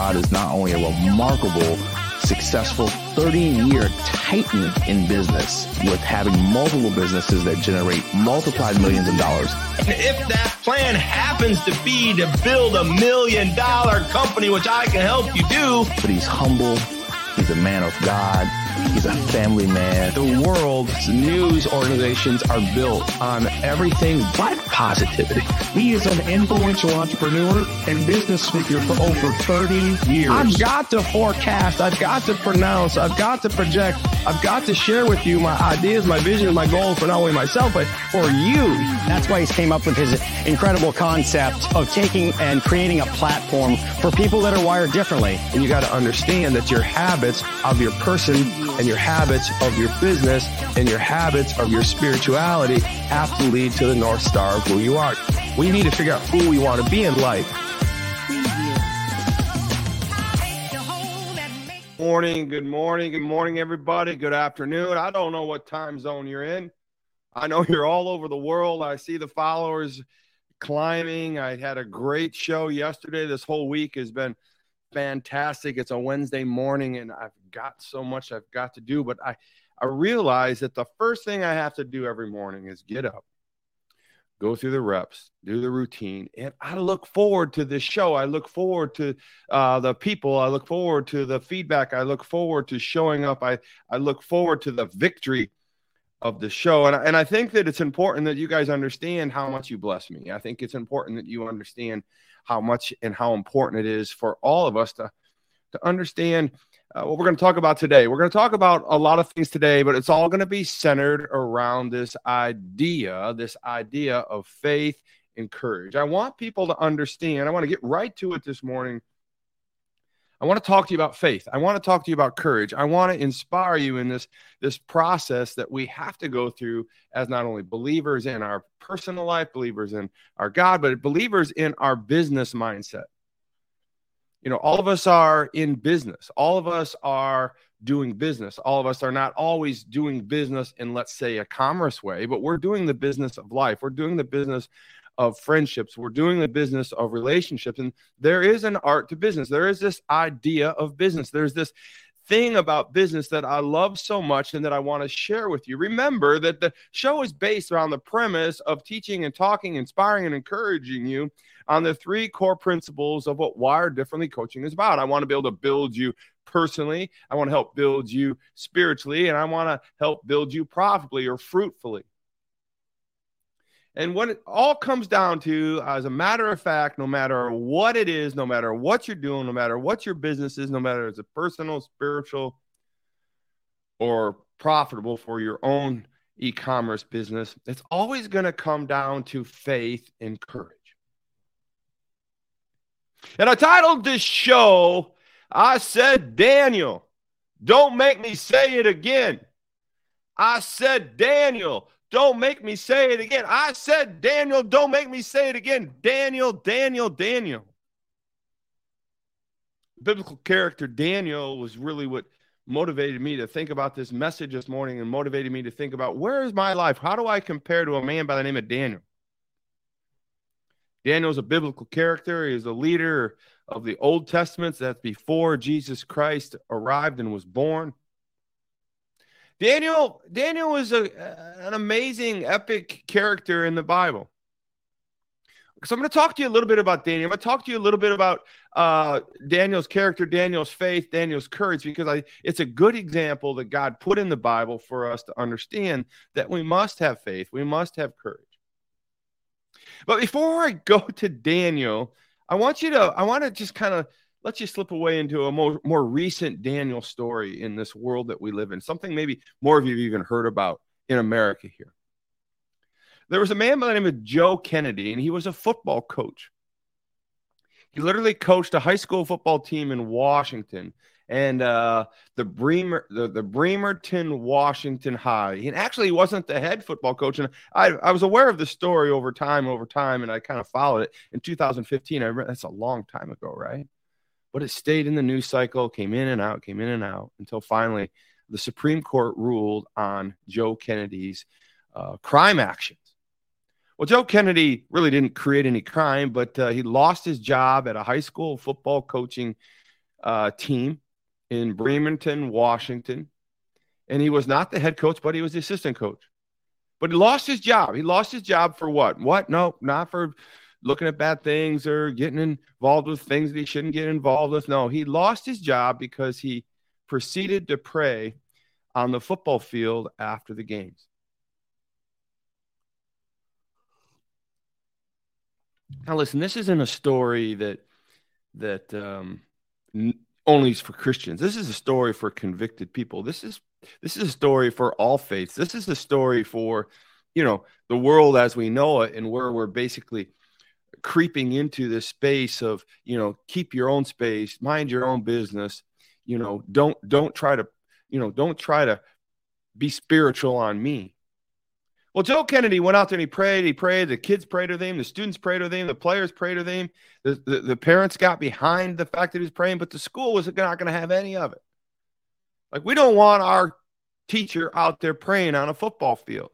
Todd is not only a remarkable, successful 30 year titan in business with having multiple businesses that generate multiplied millions of dollars. And if that plan happens to be to build a million dollar company, which I can help you do, but he's humble, he's a man of God He's a family man. The world's news organizations are built on everything but positivity. He is an influential entrepreneur and business speaker for over 30 years. I've got to forecast. I've got to pronounce. I've got to project. I've got to share with you my ideas, my vision, my goals for not only myself, but for you. That's why he's came up with his incredible concept of taking and creating a platform for people that are wired differently. And you got to understand that your habits of your person and your habits of your business and your habits of your spirituality have to lead to the North Star of who you are. We need to figure out who we want to be in life. Morning, good morning, good morning, everybody. Good afternoon. I don't know what time zone you're in. I know you're all over the world. I see the followers climbing. I had a great show yesterday. This whole week has been fantastic. It's a Wednesday morning and I've got so much I've got to do, but I, I realize that the first thing I have to do every morning is get up, go through the reps, do the routine. And I look forward to this show. I look forward to uh, the people. I look forward to the feedback. I look forward to showing up. I, I look forward to the victory of the show. And, and I think that it's important that you guys understand how much you bless me. I think it's important that you understand how much and how important it is for all of us to, to understand uh, what we're going to talk about today. We're going to talk about a lot of things today, but it's all going to be centered around this idea, this idea of faith and courage. I want people to understand. I want to get right to it this morning. I want to talk to you about faith. I want to talk to you about courage. I want to inspire you in this this process that we have to go through as not only believers in our personal life, believers in our God, but believers in our business mindset you know, all of us are in business. All of us are doing business. All of us are not always doing business in, let's say, a commerce way, but we're doing the business of life. We're doing the business of friendships. We're doing the business of relationships. And there is an art to business. There is this idea of business. There's this thing about business that I love so much and that I want to share with you. Remember that the show is based around the premise of teaching and talking, inspiring and encouraging you on the three core principles of what Wired Differently coaching is about. I want to be able to build you personally, I want to help build you spiritually, and I want to help build you profitably or fruitfully. And what it all comes down to, uh, as a matter of fact, no matter what it is, no matter what you're doing, no matter what your business is, no matter it's a personal, spiritual, or profitable for your own e commerce business, it's always going to come down to faith and courage. And I titled this show, I said, Daniel, don't make me say it again. I said, Daniel, don't make me say it again. I said, Daniel, don't make me say it again. Daniel, Daniel, Daniel. biblical character Daniel was really what motivated me to think about this message this morning and motivated me to think about where is my life? How do I compare to a man by the name of Daniel? Daniel's a biblical character. He is a leader of the Old Testament. That's before Jesus Christ arrived and was born. Daniel, Daniel is a, an amazing, epic character in the Bible. So I'm going to talk to you a little bit about Daniel. I'm going to talk to you a little bit about uh, Daniel's character, Daniel's faith, Daniel's courage, because I, it's a good example that God put in the Bible for us to understand that we must have faith, we must have courage. But before I go to Daniel, I want you to, I want to just kind of let you slip away into a more, more recent Daniel story in this world that we live in, something maybe more of you have even heard about in America here. There was a man by the name of Joe Kennedy, and he was a football coach. He literally coached a high school football team in Washington and uh, the Bremer, the, the Bremerton Washington High. And actually, he wasn't the head football coach. And I, I was aware of the story over time, over time, and I kind of followed it. In 2015, I remember that's a long time ago, right? But it stayed in the news cycle, came in and out, came in and out until finally the Supreme Court ruled on Joe Kennedy's uh, crime actions. Well, Joe Kennedy really didn't create any crime, but uh, he lost his job at a high school football coaching uh, team in Bremerton, Washington. And he was not the head coach, but he was the assistant coach. But he lost his job. He lost his job for what? What? No, not for looking at bad things or getting involved with things that he shouldn't get involved with. No, he lost his job because he proceeded to pray on the football field after the games. Now, listen, this isn't a story that that um, only is for Christians. This is a story for convicted people. This is this is a story for all faiths. This is a story for you know the world as we know it, and where we're basically creeping into this space of you know keep your own space, mind your own business. You know, don't don't try to you know don't try to be spiritual on me. Well, Joe Kennedy went out there and he prayed. He prayed. The kids prayed with him. The students prayed with him. The players prayed with him. The, the, the parents got behind the fact that he was praying, but the school was not going to have any of it. Like, we don't want our teacher out there praying on a football field.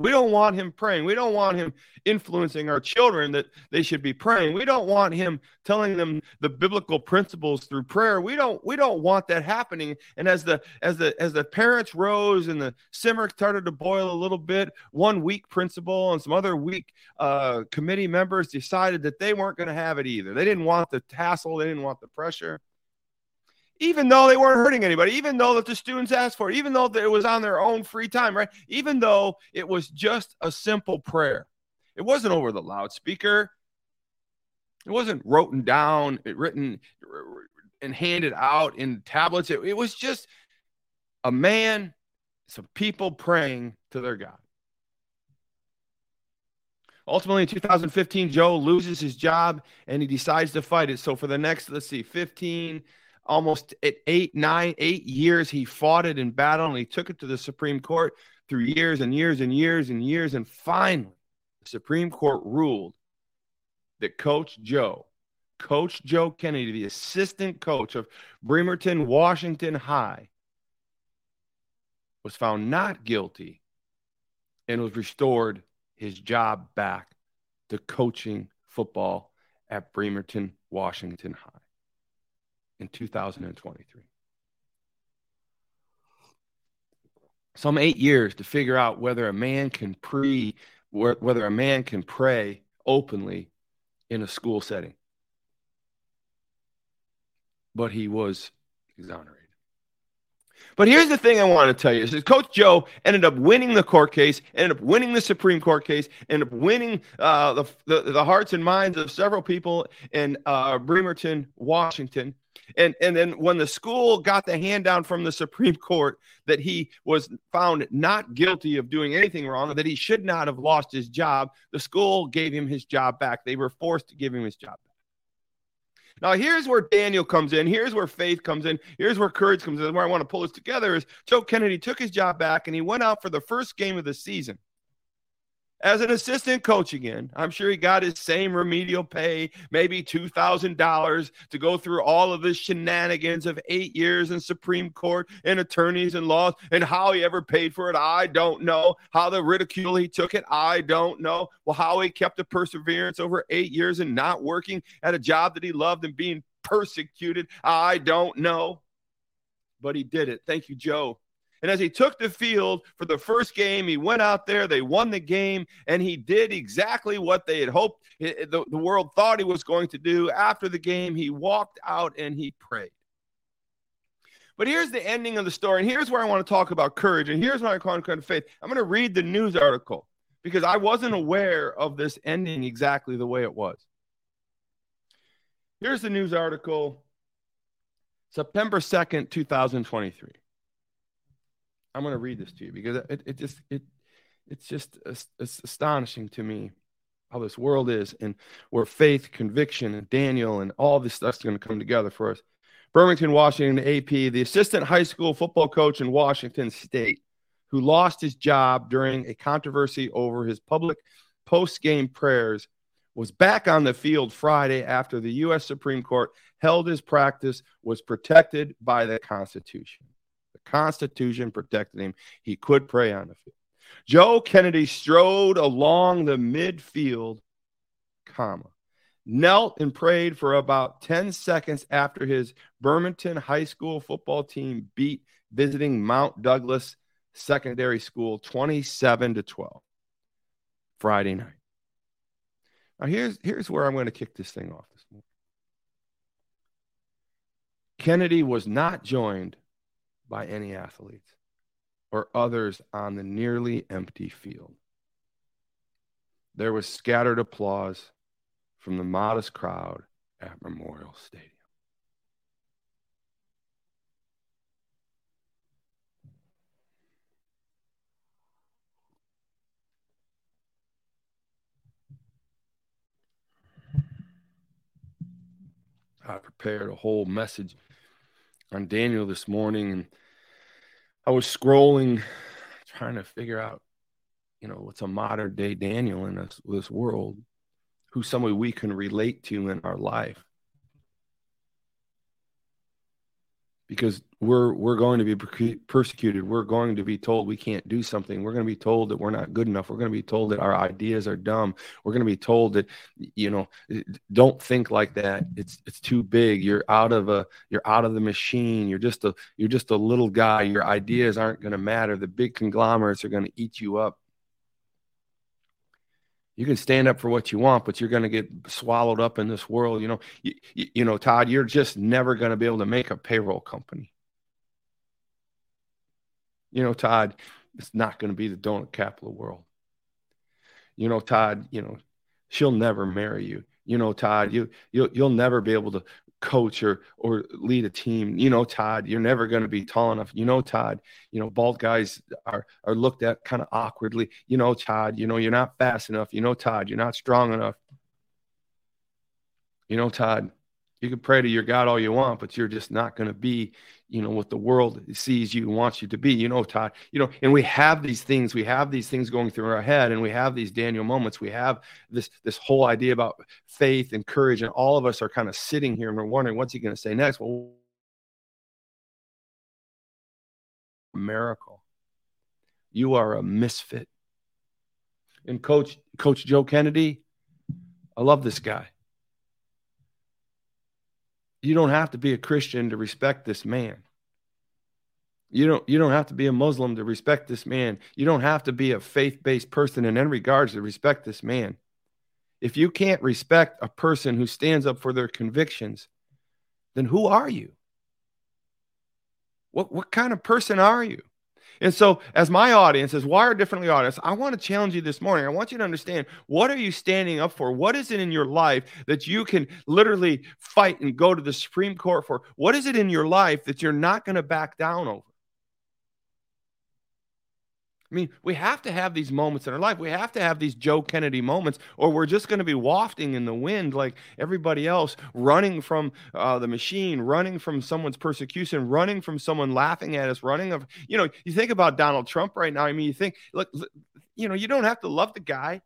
We don't want him praying. We don't want him influencing our children that they should be praying. We don't want him telling them the biblical principles through prayer. We don't we don't want that happening. And as the as the as the parents rose and the simmer started to boil a little bit, one weak principal and some other weak uh, committee members decided that they weren't going to have it either. They didn't want the tassel. They didn't want the pressure even though they weren't hurting anybody, even though that the students asked for it, even though it was on their own free time, right? Even though it was just a simple prayer. It wasn't over the loudspeaker. It wasn't written down, written and handed out in tablets. It, it was just a man, some people praying to their God. Ultimately, in 2015, Joe loses his job and he decides to fight it. So for the next, let's see, 15, almost at eight, nine, eight years. He fought it in battle and he took it to the Supreme Court through years and years and years and years. And finally, the Supreme Court ruled that Coach Joe, Coach Joe Kennedy, the assistant coach of Bremerton Washington High, was found not guilty and was restored his job back to coaching football at Bremerton Washington High in 2023. Some eight years to figure out whether a man can pre, whether a man can pray openly in a school setting. But he was exonerated. But here's the thing I want to tell you: is that Coach Joe ended up winning the court case, ended up winning the Supreme Court case, ended up winning uh, the, the, the hearts and minds of several people in uh, Bremerton, Washington. And and then when the school got the hand down from the Supreme Court that he was found not guilty of doing anything wrong, that he should not have lost his job, the school gave him his job back. They were forced to give him his job back. Now, here's where Daniel comes in. Here's where faith comes in. Here's where courage comes in. Where I want to pull this together is Joe Kennedy took his job back and he went out for the first game of the season as an assistant coach again. I'm sure he got his same remedial pay, maybe $2,000 to go through all of the shenanigans of eight years in Supreme Court and attorneys and laws and how he ever paid for it. I don't know. How the ridicule he took it. I don't know. Well, how he kept the perseverance over eight years and not working at a job that he loved and being persecuted. I don't know. But he did it. Thank you, Joe. And as he took the field for the first game, he went out there, they won the game, and he did exactly what they had hoped eh, eh, the, the world thought he was going to do. After the game, he walked out and he prayed. But here's the ending of the story, and here's where I want to talk about courage, and here's what I kind of faith. I'm going to read the news article because I wasn't aware of this ending exactly the way it was. Here's the news article, September 2nd, 2023. I'm going to read this to you because it, it just it it's just it's astonishing to me how this world is and where faith, conviction, and Daniel and all this stuff's going to come together for us. Bremerton, Washington, AP, the assistant high school football coach in Washington State, who lost his job during a controversy over his public post game prayers, was back on the field Friday after the U.S. Supreme Court held his practice was protected by the Constitution. Constitution protected him. He could pray on the field. Joe Kennedy strode along the midfield, comma, knelt and prayed for about 10 seconds after his Bremerton High School football team beat visiting Mount Douglas Secondary School 27 to 12 Friday night. Now here's here's where I'm going to kick this thing off this morning. Kennedy was not joined by any athletes or others on the nearly empty field. There was scattered applause from the modest crowd at Memorial Stadium. I prepared a whole message on Daniel this morning and I was scrolling trying to figure out you know what's a modern day Daniel in this, this world who's somebody we can relate to in our life because we're we're going to be persecuted. We're going to be told we can't do something. We're going to be told that we're not good enough. We're going to be told that our ideas are dumb. We're going to be told that you know don't think like that. It's it's too big. You're out of a you're out of the machine. You're just a you're just a little guy. Your ideas aren't going to matter. The big conglomerates are going to eat you up you can stand up for what you want, but you're going to get swallowed up in this world. You know, you, you know, Todd, you're just never going to be able to make a payroll company. You know, Todd, it's not going to be the donut capital world. You know, Todd, you know, she'll never marry you. You know, Todd, you you'll you'll never be able to coach or or lead a team. You know, Todd, you're never going to be tall enough. You know, Todd, you know, bald guys are are looked at kind of awkwardly. You know, Todd, you know, you're not fast enough. You know, Todd, you're not strong enough. You know, Todd, you can pray to your God all you want, but you're just not going to be, you know, what the world sees you and wants you to be. You know, Todd, you know, and we have these things, we have these things going through our head, and we have these Daniel moments. We have this this whole idea about faith and courage, and all of us are kind of sitting here and we're wondering, what's he going to say next? Well, miracle. You are a misfit. And coach, Coach Joe Kennedy, I love this guy. You don't have to be a Christian to respect this man. You don't you don't have to be a Muslim to respect this man. You don't have to be a faith-based person in any regards to respect this man. If you can't respect a person who stands up for their convictions, then who are you? What what kind of person are you? And so, as my audience, as Wired Differently audience, I want to challenge you this morning. I want you to understand what are you standing up for? What is it in your life that you can literally fight and go to the Supreme Court for? What is it in your life that you're not going to back down over? I mean, we have to have these moments in our life. We have to have these Joe Kennedy moments, or we're just going to be wafting in the wind like everybody else, running from uh, the machine, running from someone's persecution, running from someone laughing at us, running of, you know, you think about Donald Trump right now. I mean, you think, look, you know, you don't have to love the guy,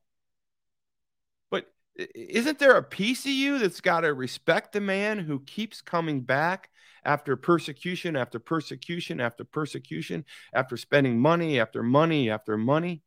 but isn't there a piece of you that's got to respect the man who keeps coming back after persecution after persecution after persecution, after spending money after money after money,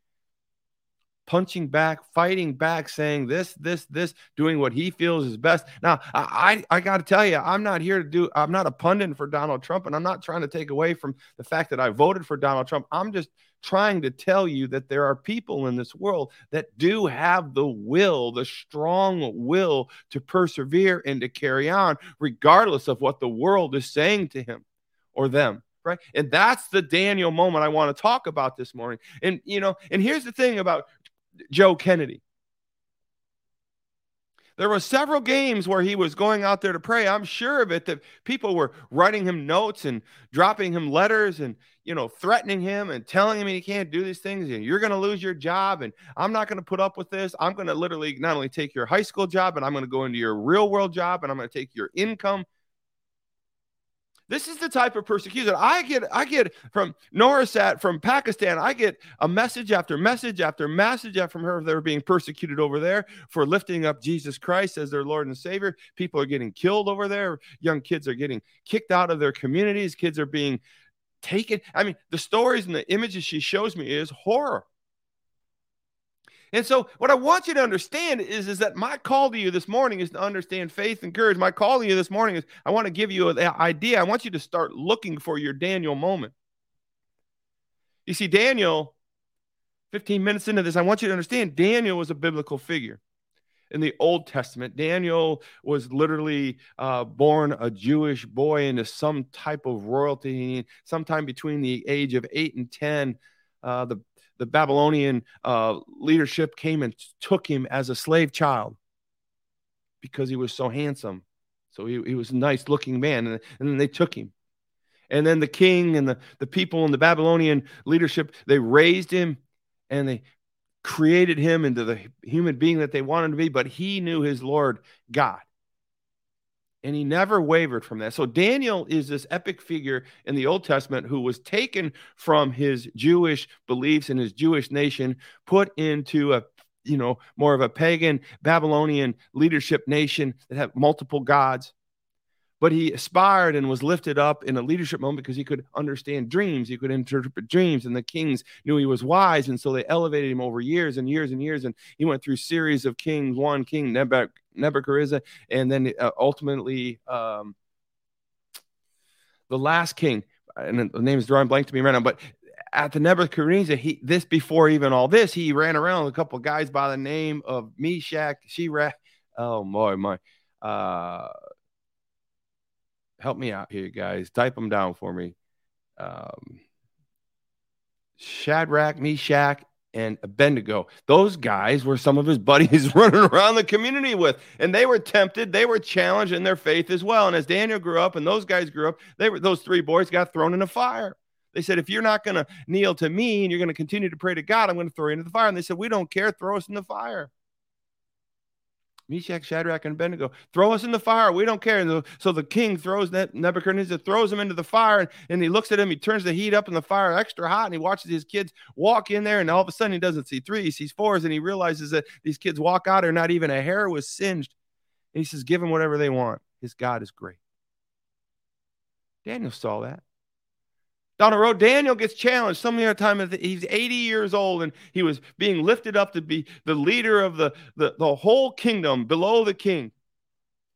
punching back, fighting back, saying this, this, this, doing what he feels is best. Now, I, I, got to tell you, I'm not here to do, I'm not a pundit for Donald Trump, and I'm not trying to take away from the fact that I voted for Donald Trump. I'm just trying to tell you that there are people in this world that do have the will, the strong will to persevere and to carry on, regardless of what the world is saying to him or them. Right. And that's the Daniel moment I want to talk about this morning. And, you know, and here's the thing about Joe Kennedy there were several games where he was going out there to pray. I'm sure of it that people were writing him notes and dropping him letters and you know threatening him and telling him he can't do these things and you're going to lose your job and I'm not going to put up with this. I'm going to literally not only take your high school job and I'm going to go into your real world job and I'm going to take your income this is the type of persecution I get. I get from Norsat from Pakistan. I get a message after message after message from her. They're being persecuted over there for lifting up Jesus Christ as their Lord and Savior. People are getting killed over there. Young kids are getting kicked out of their communities. Kids are being taken. I mean, the stories and the images she shows me is horror. And so, what I want you to understand is, is that my call to you this morning is to understand faith and courage. My call to you this morning is I want to give you an idea. I want you to start looking for your Daniel moment. You see, Daniel, 15 minutes into this, I want you to understand Daniel was a biblical figure. In the Old Testament, Daniel was literally uh, born a Jewish boy into some type of royalty, sometime between the age of eight and 10. Uh, the the Babylonian uh, leadership came and took him as a slave child because he was so handsome. So he, he was a nice looking man. And, and then they took him. And then the king and the, the people in the Babylonian leadership, they raised him and they created him into the human being that they wanted to be. But he knew his Lord God and he never wavered from that. So Daniel is this epic figure in the Old Testament who was taken from his Jewish beliefs and his Jewish nation, put into a you know more of a pagan Babylonian leadership nation that had multiple gods. But he aspired and was lifted up in a leadership moment because he could understand dreams. He could interpret dreams, and the kings knew he was wise, and so they elevated him over years and years and years. And he went through series of kings. One king Nebuchadnezzar and then uh, ultimately um, the last king, and the name is drawing blank to me right now, but at the Nebuchadnezzar, he this before even all this, he ran around with a couple guys by the name of Meshach, Shirach. Oh my my. Uh, help me out here, guys. Type them down for me. Um, Shadrach, Meshach, and Abednego. Those guys were some of his buddies running around the community with, and they were tempted. They were challenged in their faith as well. And as Daniel grew up and those guys grew up, they were those three boys got thrown in a fire. They said, if you're not going to kneel to me and you're going to continue to pray to God, I'm going to throw you into the fire. And they said, we don't care. Throw us in the fire. Meshach, Shadrach, and Abednego, throw us in the fire. We don't care. So the king throws Nebuchadnezzar, throws him into the fire, and, and he looks at him. He turns the heat up in the fire extra hot, and he watches his kids walk in there. And all of a sudden, he doesn't see three, he sees fours, and he realizes that these kids walk out, or not even a hair was singed. And he says, Give them whatever they want. His God is great. Daniel saw that. Down the road, Daniel gets challenged. Some other time, he's 80 years old and he was being lifted up to be the leader of the, the, the whole kingdom below the king.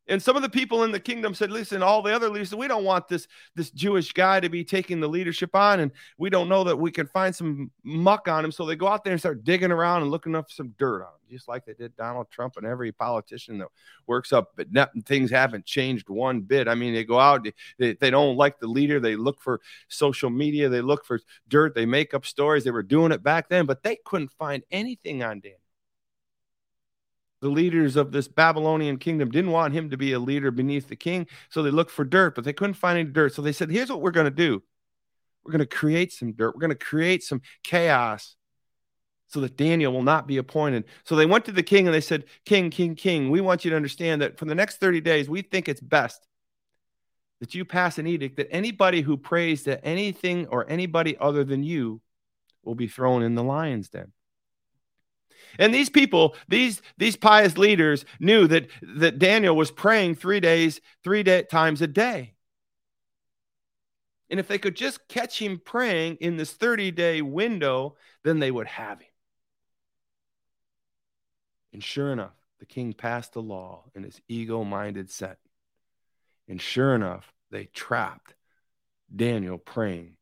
And some of the people in the kingdom said, listen, all the other leaders, we don't want this, this Jewish guy to be taking the leadership on. And we don't know that we can find some muck on him. So they go out there and start digging around and looking up some dirt on him, just like they did Donald Trump and every politician that works up. But nothing, things haven't changed one bit. I mean, they go out, they, they don't like the leader. They look for social media. They look for dirt. They make up stories. They were doing it back then, but they couldn't find anything on Dan the leaders of this Babylonian kingdom didn't want him to be a leader beneath the king. So they looked for dirt, but they couldn't find any dirt. So they said, here's what we're going to do we're going to create some dirt, we're going to create some chaos so that Daniel will not be appointed. So they went to the king and they said, King, King, King, we want you to understand that for the next 30 days, we think it's best that you pass an edict that anybody who prays to anything or anybody other than you will be thrown in the lion's den. And these people, these these pious leaders knew that that Daniel was praying 3 days, 3 day, times a day. And if they could just catch him praying in this 30-day window, then they would have him. And sure enough, the king passed the law in his ego-minded set. And sure enough, they trapped Daniel praying.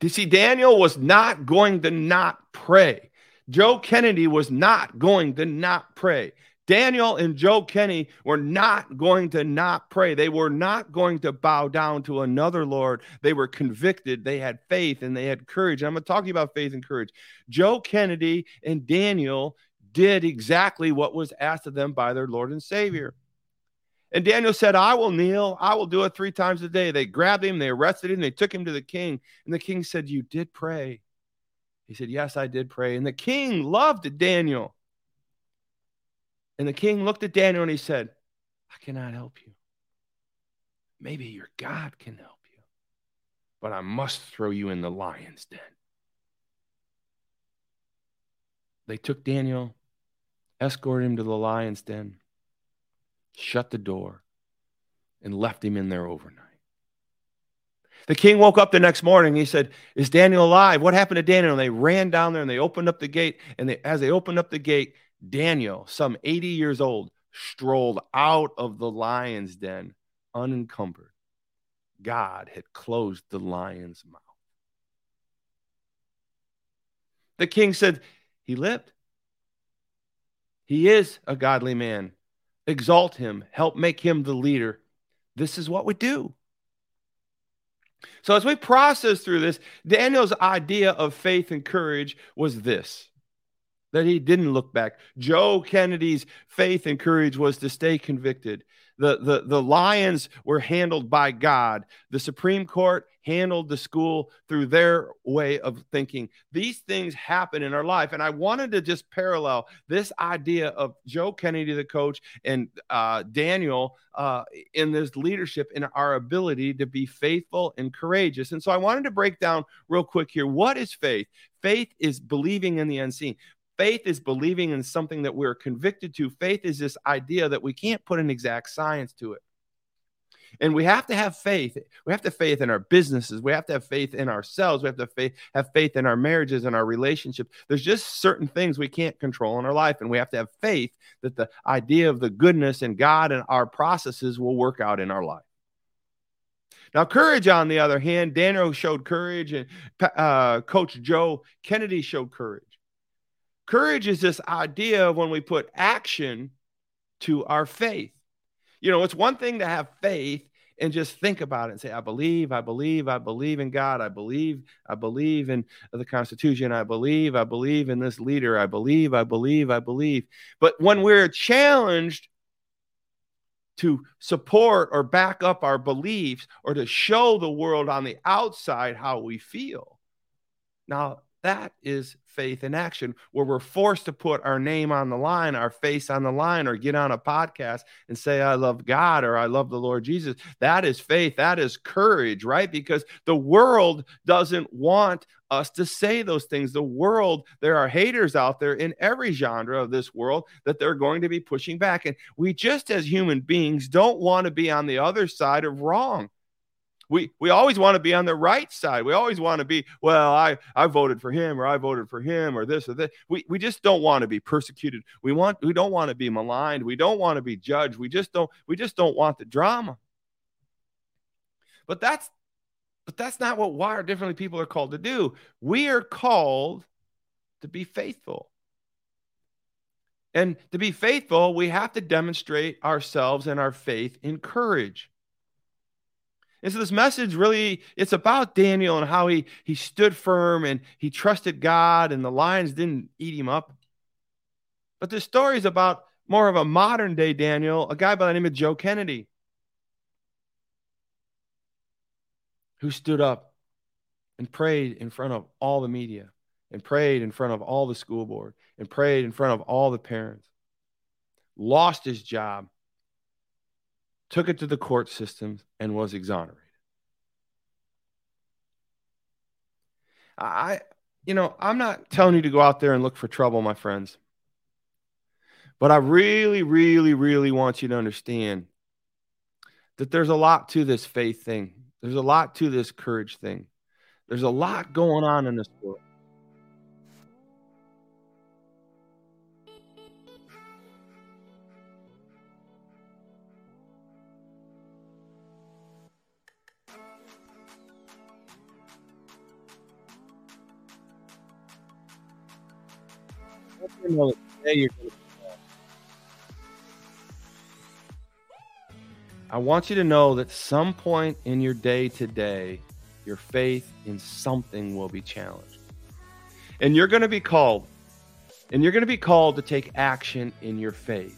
You see, Daniel was not going to not pray. Joe Kennedy was not going to not pray. Daniel and Joe Kenny were not going to not pray. They were not going to bow down to another Lord. They were convicted. They had faith and they had courage. I'm going to talk to you about faith and courage. Joe Kennedy and Daniel did exactly what was asked of them by their Lord and Savior. And Daniel said, I will kneel. I will do it three times a day. They grabbed him, they arrested him, they took him to the king. And the king said, You did pray. He said, Yes, I did pray. And the king loved Daniel. And the king looked at Daniel and he said, I cannot help you. Maybe your God can help you, but I must throw you in the lion's den. They took Daniel, escorted him to the lion's den, shut the door, and left him in there overnight. The king woke up the next morning. He said, Is Daniel alive? What happened to Daniel? And they ran down there and they opened up the gate. And they, as they opened up the gate, Daniel, some 80 years old, strolled out of the lion's den unencumbered. God had closed the lion's mouth. The king said, He lived. He is a godly man. Exalt him, help make him the leader. This is what we do. So, as we process through this, Daniel's idea of faith and courage was this that he didn't look back. Joe Kennedy's faith and courage was to stay convicted. The, the, the Lions were handled by God. The Supreme Court handled the school through their way of thinking. These things happen in our life. And I wanted to just parallel this idea of Joe Kennedy, the coach, and uh, Daniel uh, in this leadership in our ability to be faithful and courageous. And so I wanted to break down real quick here what is faith? Faith is believing in the unseen. Faith is believing in something that we're convicted to. Faith is this idea that we can't put an exact science to it. And we have to have faith. We have to have faith in our businesses. We have to have faith in ourselves. We have to have faith, have faith in our marriages and our relationships. There's just certain things we can't control in our life. And we have to have faith that the idea of the goodness in God and our processes will work out in our life. Now, courage, on the other hand, Daniel showed courage, and uh, Coach Joe Kennedy showed courage. Courage is this idea of when we put action to our faith. You know, it's one thing to have faith and just think about it and say, I believe, I believe, I believe in God. I believe, I believe in the Constitution. I believe, I believe in this leader. I believe, I believe, I believe. But when we're challenged to support or back up our beliefs or to show the world on the outside how we feel, now that is faith in action, where we're forced to put our name on the line, our face on the line, or get on a podcast and say, I love God or I love the Lord Jesus. That is faith. That is courage, right? Because the world doesn't want us to say those things. The world, there are haters out there in every genre of this world that they're going to be pushing back. And we just, as human beings, don't want to be on the other side of wrong we we always want to be on the right side. We always want to be, well, I I voted for him or I voted for him or this or that. We we just don't want to be persecuted. We want we don't want to be maligned. We don't want to be judged. We just don't we just don't want the drama. But that's but that's not what wired differently people are called to do. We are called to be faithful. And to be faithful, we have to demonstrate ourselves and our faith in courage. And so this message really it's about Daniel and how he he stood firm and he trusted God and the lions didn't eat him up. But this story is about more of a modern day Daniel, a guy by the name of Joe Kennedy, who stood up and prayed in front of all the media and prayed in front of all the school board and prayed in front of all the parents. Lost his job, took it to the court systems, and was exonerated. I, you know, I'm not telling you to go out there and look for trouble, my friends. But I really, really, really want you to understand that there's a lot to this faith thing. There's a lot to this courage thing. There's a lot going on in this world. Know that you're going to I want you to know that some point in your day today, your faith in something will be challenged. And you're going to be called, and you're going to be called to take action in your faith.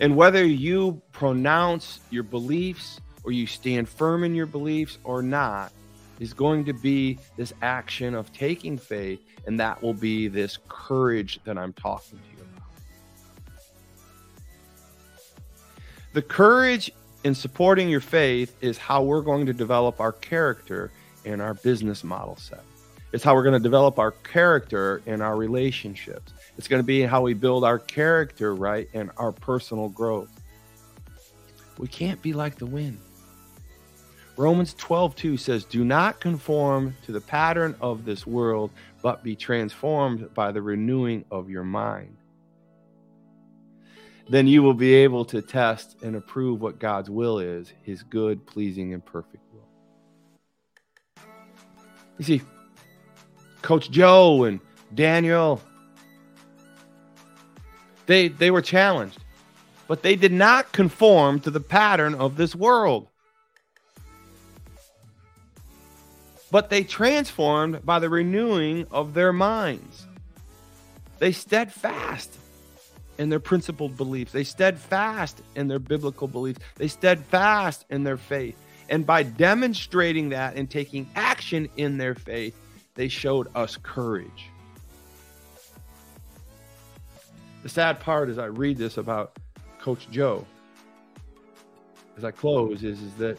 And whether you pronounce your beliefs or you stand firm in your beliefs or not, is going to be this action of taking faith and that will be this courage that I'm talking to you about. The courage in supporting your faith is how we're going to develop our character in our business model set. It's how we're going to develop our character in our relationships. It's going to be how we build our character, right, and our personal growth. We can't be like the wind. Romans 12, 2 says, Do not conform to the pattern of this world, but be transformed by the renewing of your mind. Then you will be able to test and approve what God's will is, his good, pleasing, and perfect will. You see, Coach Joe and Daniel, they, they were challenged, but they did not conform to the pattern of this world. But they transformed by the renewing of their minds. They steadfast in their principled beliefs. They steadfast in their biblical beliefs. They steadfast in their faith. And by demonstrating that and taking action in their faith, they showed us courage. The sad part as I read this about Coach Joe, as I close, is, is that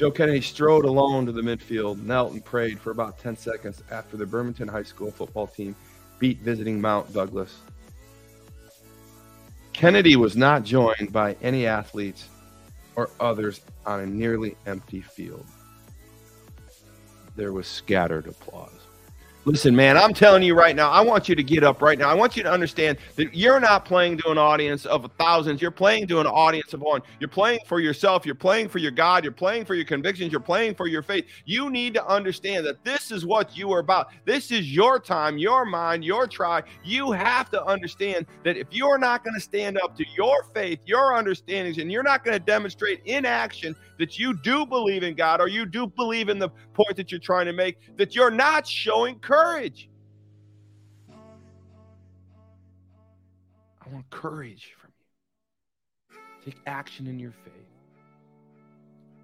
Joe Kennedy strode alone to the midfield, knelt and prayed for about 10 seconds after the Bremerton High School football team beat visiting Mount Douglas. Kennedy was not joined by any athletes or others on a nearly empty field. There was scattered applause. Listen, man, I'm telling you right now, I want you to get up right now. I want you to understand that you're not playing to an audience of thousands. You're playing to an audience of one. You're playing for yourself. You're playing for your God. You're playing for your convictions. You're playing for your faith. You need to understand that this is what you are about. This is your time, your mind, your try. You have to understand that if you're not going to stand up to your faith, your understandings, and you're not going to demonstrate in action that you do believe in God or you do believe in the point that you're trying to make, that you're not showing courage. I want courage from you. Take action in your faith.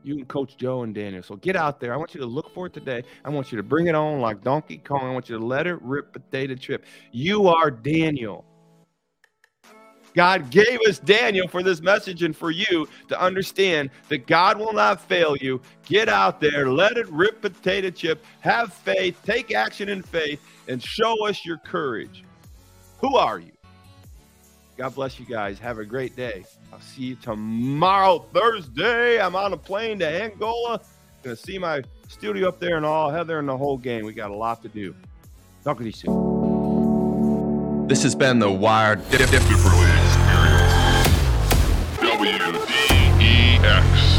You and Coach Joe and Daniel. So get out there. I want you to look for it today. I want you to bring it on like Donkey Kong. I want you to let it rip potato chip. You are Daniel. God gave us Daniel for this message and for you to understand that God will not fail you. Get out there, let it rip potato chip, have faith, take action in faith, and show us your courage. Who are you? God bless you guys. Have a great day. I'll see you tomorrow, Thursday. I'm on a plane to Angola. Gonna see my studio up there and all Heather and the whole gang. We got a lot to do. Talk with you soon. This has been the Wired Differently. WDEX.